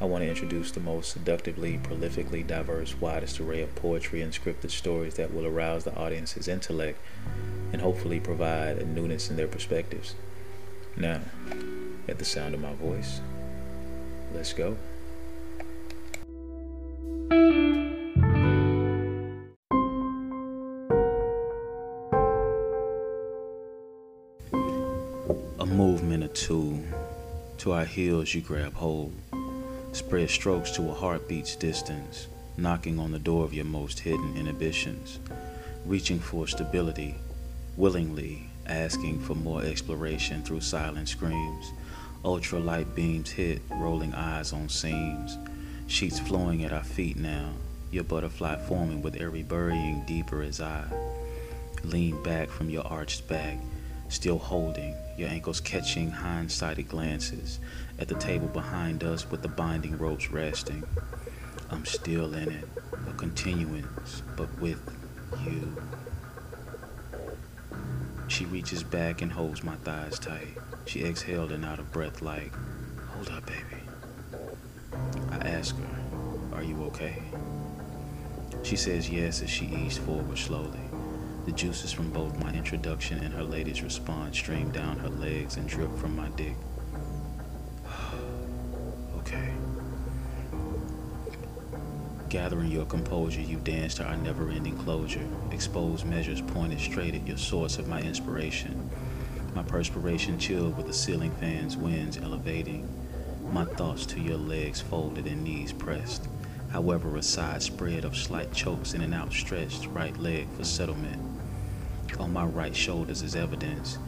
I want to introduce the most seductively, prolifically diverse, widest array of poetry and scripted stories that will arouse the audience's intellect and hopefully provide a newness in their perspectives. Now, at the sound of my voice, let's go. A movement or two, to our heels you grab hold spread strokes to a heartbeat's distance, knocking on the door of your most hidden inhibitions, reaching for stability, willingly asking for more exploration through silent screams. Ultralight beams hit, rolling eyes on seams, sheets flowing at our feet now, your butterfly forming with every burying deeper as I lean back from your arched back still holding, your ankles catching hindsighted glances at the table behind us with the binding ropes resting. I'm still in it, a continuance, but with you. She reaches back and holds my thighs tight. She exhaled and out of breath, like, Hold up, baby. I ask her, Are you okay? She says yes as she eased forward slowly. The juices from both my introduction and her latest response stream down her legs and drip from my dick. okay. Gathering your composure, you dance to our never ending closure. Exposed measures pointed straight at your source of my inspiration. My perspiration chilled with the ceiling fan's winds elevating. My thoughts to your legs folded and knees pressed. However, a side spread of slight chokes and an outstretched right leg for settlement on my right shoulders is evidence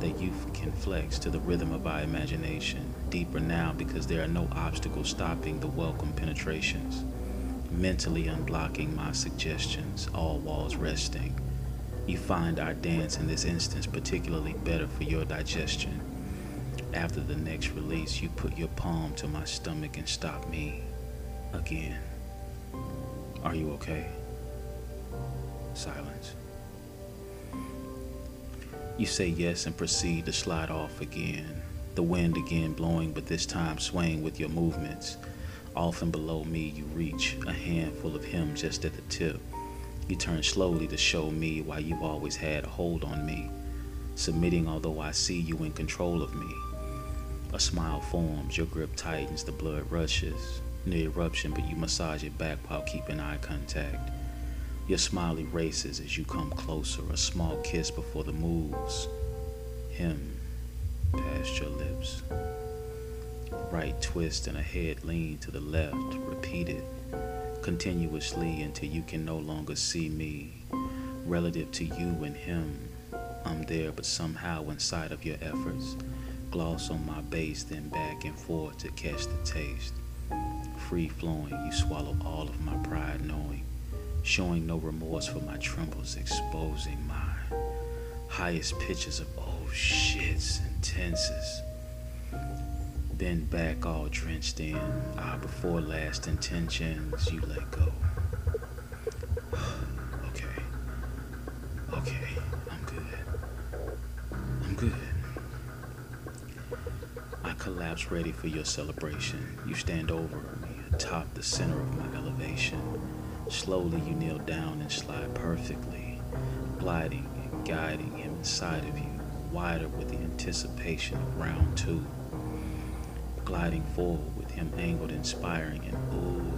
that you can flex to the rhythm of our imagination, deeper now because there are no obstacles stopping the welcome penetrations. Mentally unblocking my suggestions, all walls resting. You find our dance in this instance particularly better for your digestion. After the next release, you put your palm to my stomach and stop me again. Are you okay? Silence. You say yes and proceed to slide off again. The wind again blowing, but this time swaying with your movements. Off and below me, you reach a handful of him just at the tip. You turn slowly to show me why you've always had a hold on me, submitting although I see you in control of me. A smile forms, your grip tightens, the blood rushes. Near eruption, but you massage it back while keeping eye contact. Your smile erases as you come closer, a small kiss before the moves. Him past your lips. Right twist and a head lean to the left, repeated continuously until you can no longer see me. Relative to you and him, I'm there, but somehow inside of your efforts. Gloss on my base, then back and forth to catch the taste. Free flowing, you swallow all of my pride, knowing showing no remorse for my trembles, exposing my highest pitches of oh shits and tenses. Bend back all drenched in, our before last intentions, you let go. okay, okay, I'm good. I'm good. I collapse ready for your celebration. You stand over me atop the center of my elevation. Slowly you kneel down and slide perfectly, gliding and guiding him inside of you, wider with the anticipation of round two. Gliding forward with him angled, inspiring, and ooh.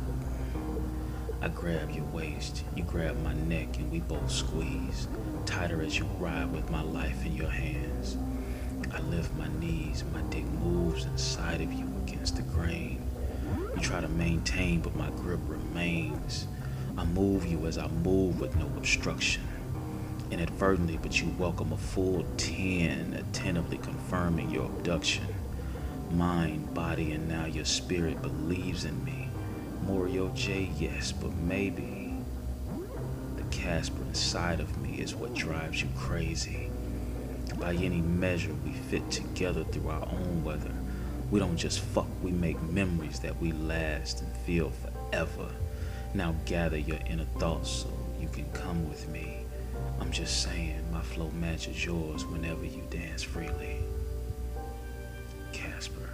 I grab your waist, you grab my neck, and we both squeeze, tighter as you ride with my life in your hands. I lift my knees, my dick moves inside of you against the grain. You try to maintain, but my grip remains. I move you as I move with no obstruction. Inadvertently, but you welcome a full 10, attentively confirming your abduction. Mind, body, and now your spirit believes in me. Mario J, yes, but maybe the Casper inside of me is what drives you crazy. By any measure, we fit together through our own weather. We don't just fuck, we make memories that we last and feel forever. Now gather your inner thoughts so you can come with me. I'm just saying, my flow matches yours whenever you dance freely. Casper.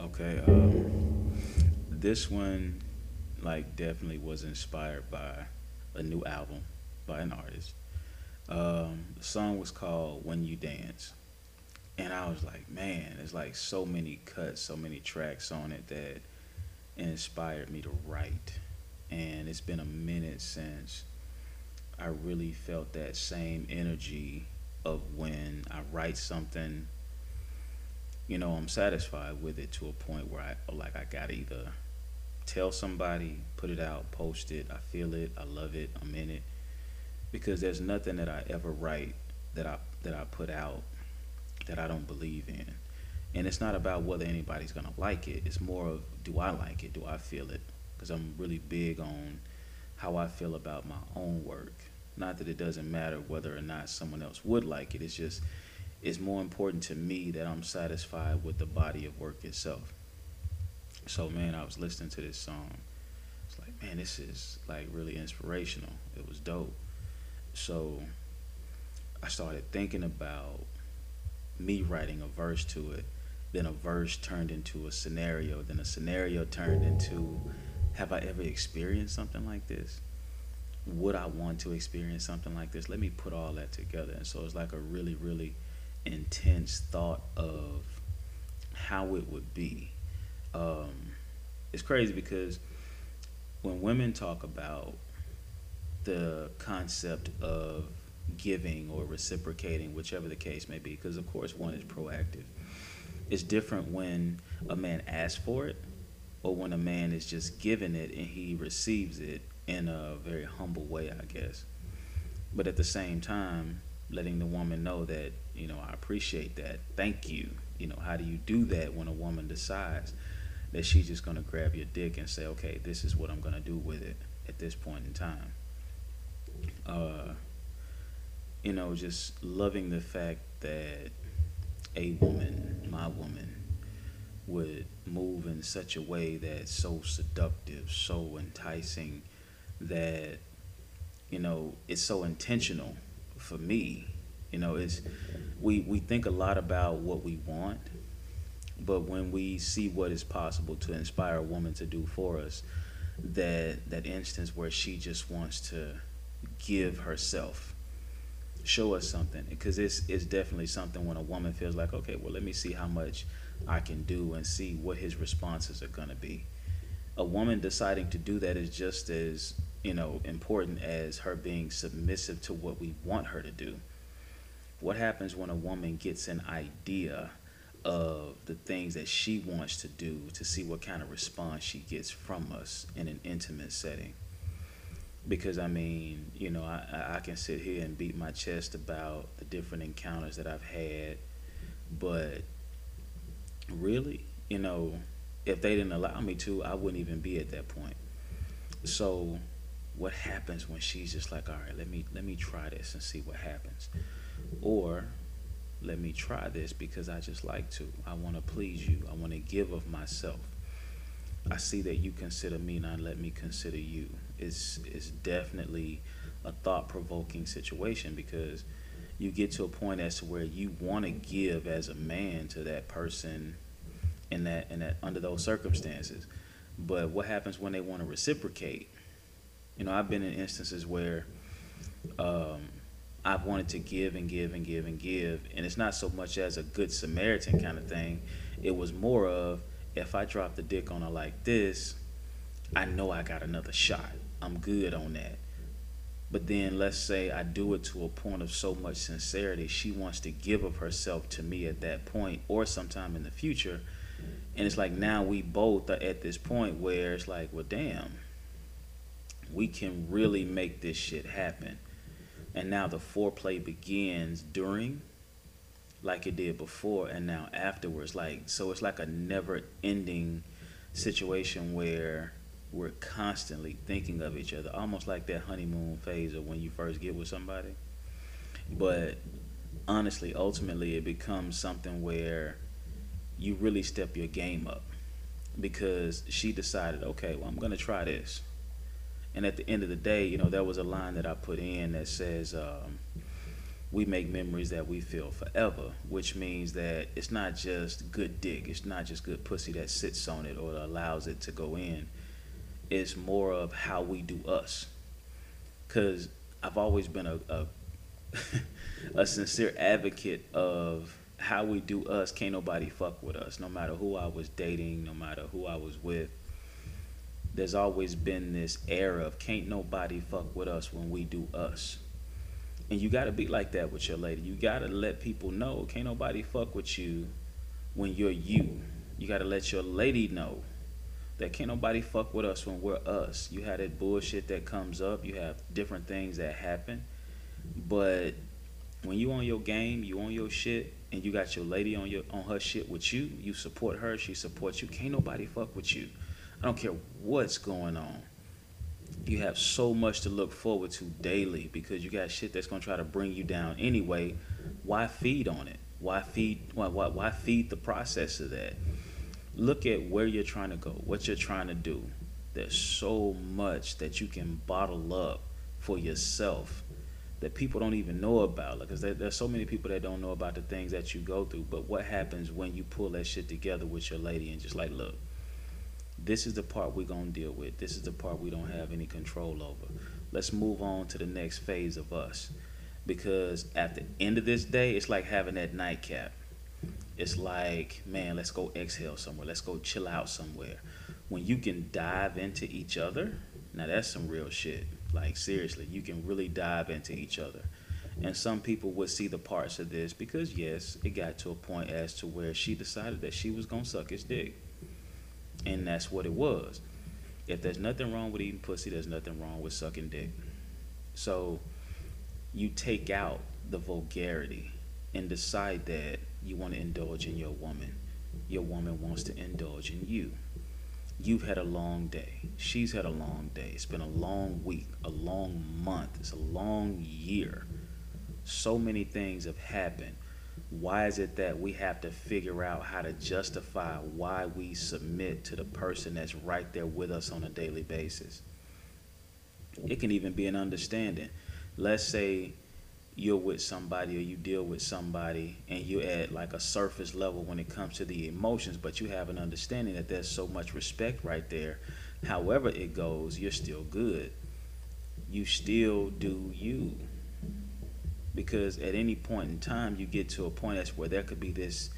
Okay, um, this one, like, definitely was inspired by a new album by an artist. Um, the song was called When You Dance. And I was like, man, there's like so many cuts, so many tracks on it that inspired me to write. And it's been a minute since I really felt that same energy of when I write something, you know, I'm satisfied with it to a point where I like I gotta either tell somebody, put it out, post it, I feel it, I love it, I'm in it. Because there's nothing that I ever write that I that I put out that I don't believe in. And it's not about whether anybody's gonna like it. It's more of do I like it? Do I feel it? Because I'm really big on how I feel about my own work. Not that it doesn't matter whether or not someone else would like it. It's just it's more important to me that I'm satisfied with the body of work itself. So man, I was listening to this song. It's like, man, this is like really inspirational. It was dope. So I started thinking about me writing a verse to it, then a verse turned into a scenario, then a scenario turned into have I ever experienced something like this? Would I want to experience something like this? Let me put all that together. And so it's like a really, really intense thought of how it would be. Um, it's crazy because when women talk about the concept of giving or reciprocating, whichever the case may be, because of course one is proactive. It's different when a man asks for it or when a man is just given it and he receives it in a very humble way, I guess. But at the same time, letting the woman know that, you know, I appreciate that. Thank you. You know, how do you do that when a woman decides that she's just going to grab your dick and say, okay, this is what I'm going to do with it at this point in time? Uh, you know, just loving the fact that a woman, my woman, would move in such a way that's so seductive, so enticing, that, you know, it's so intentional for me. You know, it's we, we think a lot about what we want, but when we see what is possible to inspire a woman to do for us, that that instance where she just wants to give herself show us something because it's it's definitely something when a woman feels like okay well let me see how much I can do and see what his responses are going to be. A woman deciding to do that is just as you know important as her being submissive to what we want her to do. What happens when a woman gets an idea of the things that she wants to do to see what kind of response she gets from us in an intimate setting because I mean, you know, I, I can sit here and beat my chest about the different encounters that I've had, but really, you know, if they didn't allow me to, I wouldn't even be at that point. So, what happens when she's just like, all right, let me let me try this and see what happens, or let me try this because I just like to. I want to please you. I want to give of myself. I see that you consider me, now let me consider you is is definitely a thought provoking situation because you get to a point as to where you want to give as a man to that person in that in that under those circumstances. But what happens when they want to reciprocate? You know, I've been in instances where um, I've wanted to give and give and give and give, and it's not so much as a good Samaritan kind of thing. It was more of if I drop the dick on her like this, I know I got another shot. I'm good on that. But then let's say I do it to a point of so much sincerity, she wants to give of herself to me at that point or sometime in the future. And it's like now we both are at this point where it's like, well, damn, we can really make this shit happen. And now the foreplay begins during like it did before and now afterwards. Like so it's like a never ending situation where we're constantly thinking of each other, almost like that honeymoon phase of when you first get with somebody. But honestly, ultimately, it becomes something where you really step your game up because she decided, okay, well, I'm going to try this. And at the end of the day, you know, there was a line that I put in that says, um, we make memories that we feel forever, which means that it's not just good dick, it's not just good pussy that sits on it or allows it to go in. It's more of how we do us. Because I've always been a, a, a sincere advocate of how we do us. Can't nobody fuck with us, no matter who I was dating, no matter who I was with. There's always been this era of can't nobody fuck with us when we do us and you got to be like that with your lady. You got to let people know. Can't nobody fuck with you when you're you. You got to let your lady know that can't nobody fuck with us when we're us. You have that bullshit that comes up. You have different things that happen. But when you on your game, you on your shit, and you got your lady on your on her shit with you, you support her, she supports you. Can't nobody fuck with you. I don't care what's going on you have so much to look forward to daily because you got shit that's gonna try to bring you down anyway. Why feed on it? Why feed? Why, why, why feed the process of that? Look at where you're trying to go, what you're trying to do. There's so much that you can bottle up for yourself that people don't even know about. Because like, there's so many people that don't know about the things that you go through. But what happens when you pull that shit together with your lady and just like, look, this is the part we're going to deal with. This is the part we don't have any control over. Let's move on to the next phase of us. Because at the end of this day, it's like having that nightcap. It's like, man, let's go exhale somewhere. Let's go chill out somewhere. When you can dive into each other, now that's some real shit. Like, seriously, you can really dive into each other. And some people would see the parts of this because, yes, it got to a point as to where she decided that she was going to suck his dick and that's what it was. If there's nothing wrong with eating pussy, there's nothing wrong with sucking dick. So you take out the vulgarity and decide that you want to indulge in your woman. Your woman wants to indulge in you. You've had a long day. She's had a long day. It's been a long week, a long month. It's a long year. So many things have happened why is it that we have to figure out how to justify why we submit to the person that's right there with us on a daily basis? It can even be an understanding. Let's say you're with somebody or you deal with somebody and you're at like a surface level when it comes to the emotions, but you have an understanding that there's so much respect right there. However, it goes, you're still good. You still do you because at any point in time you get to a point that's where there could be this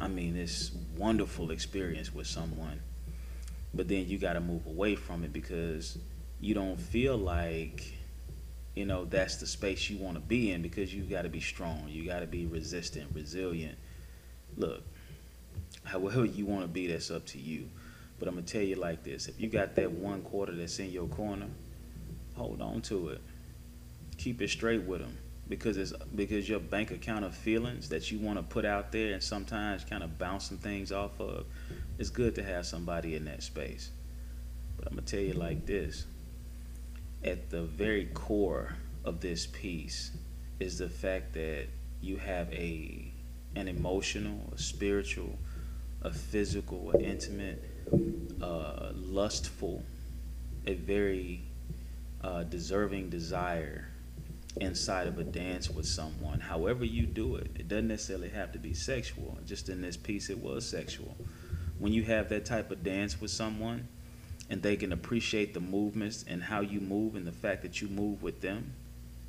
i mean this wonderful experience with someone but then you got to move away from it because you don't feel like you know that's the space you want to be in because you got to be strong you got to be resistant resilient. Look however you want to be that's up to you. But i'm gonna tell you like this if you got that one quarter that's in your corner hold on to it. Keep it straight with them because it's because your bank account of feelings that you want to put out there and sometimes kind of bounce some things off of it's good to have somebody in that space. But i'm gonna tell you like this at the very core of this piece is the fact that you have a an emotional a spiritual a physical an intimate uh, lustful a very uh, deserving desire inside of a dance with someone. However you do it, it doesn't necessarily have to be sexual. Just in this piece, it was sexual. When you have that type of dance with someone, and they can appreciate the movements and how you move and the fact that you move with them,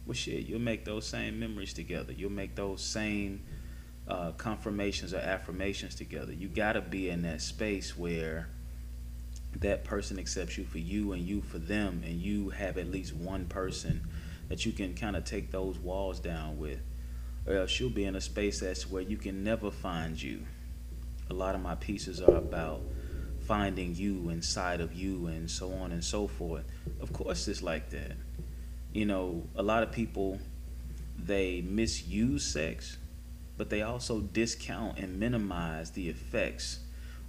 well, shit, you'll make those same memories together. You'll make those same uh, confirmations or affirmations together. You got to be in that space where that person accepts you for you and you for them, and you have at least one person that you can kind of take those walls down with, or else you'll be in a space that's where you can never find you. A lot of my pieces are about finding you inside of you and so on and so forth. Of course, it's like that. You know, a lot of people they misuse sex but they also discount and minimize the effects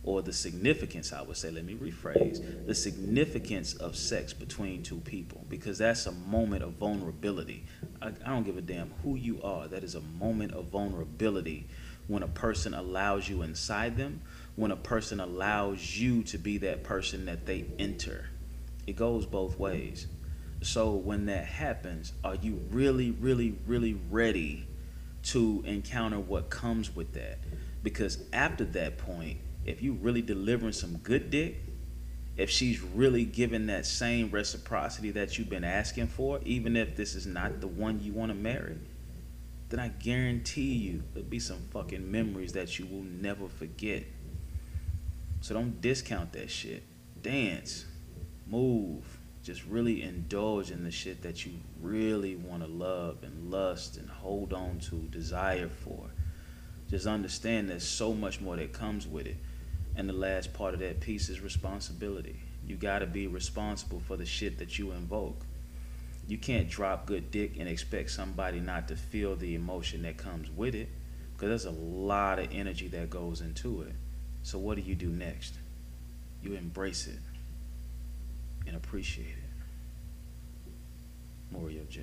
or the significance, I would say, let me rephrase, the significance of sex between two people because that's a moment of vulnerability. I, I, don't give a damn who you are. That is a moment of vulnerability when a person allows you inside them, when a person allows you to be that person that they enter. It goes both ways. So when that happens, are you really, really, really ready to encounter what comes with that? Because after that point, if you really delivering some good dick, if she's really giving that same reciprocity that you've been asking for, even if this is not the one you want to marry, then I guarantee you there'll be some fucking memories that you will never forget. So don't discount that shit. Dance, move, just really indulge in the shit that you really want to love and lust and hold on to, desire for. Just understand there's so much more that comes with it. And the last part of that piece is responsibility. You got to be responsible for the shit that you invoke. You can't drop good dick and expect somebody not to feel the emotion that comes with it because there's a lot of energy that goes into it. So, what do you do next? You embrace it and appreciate it. Morio J.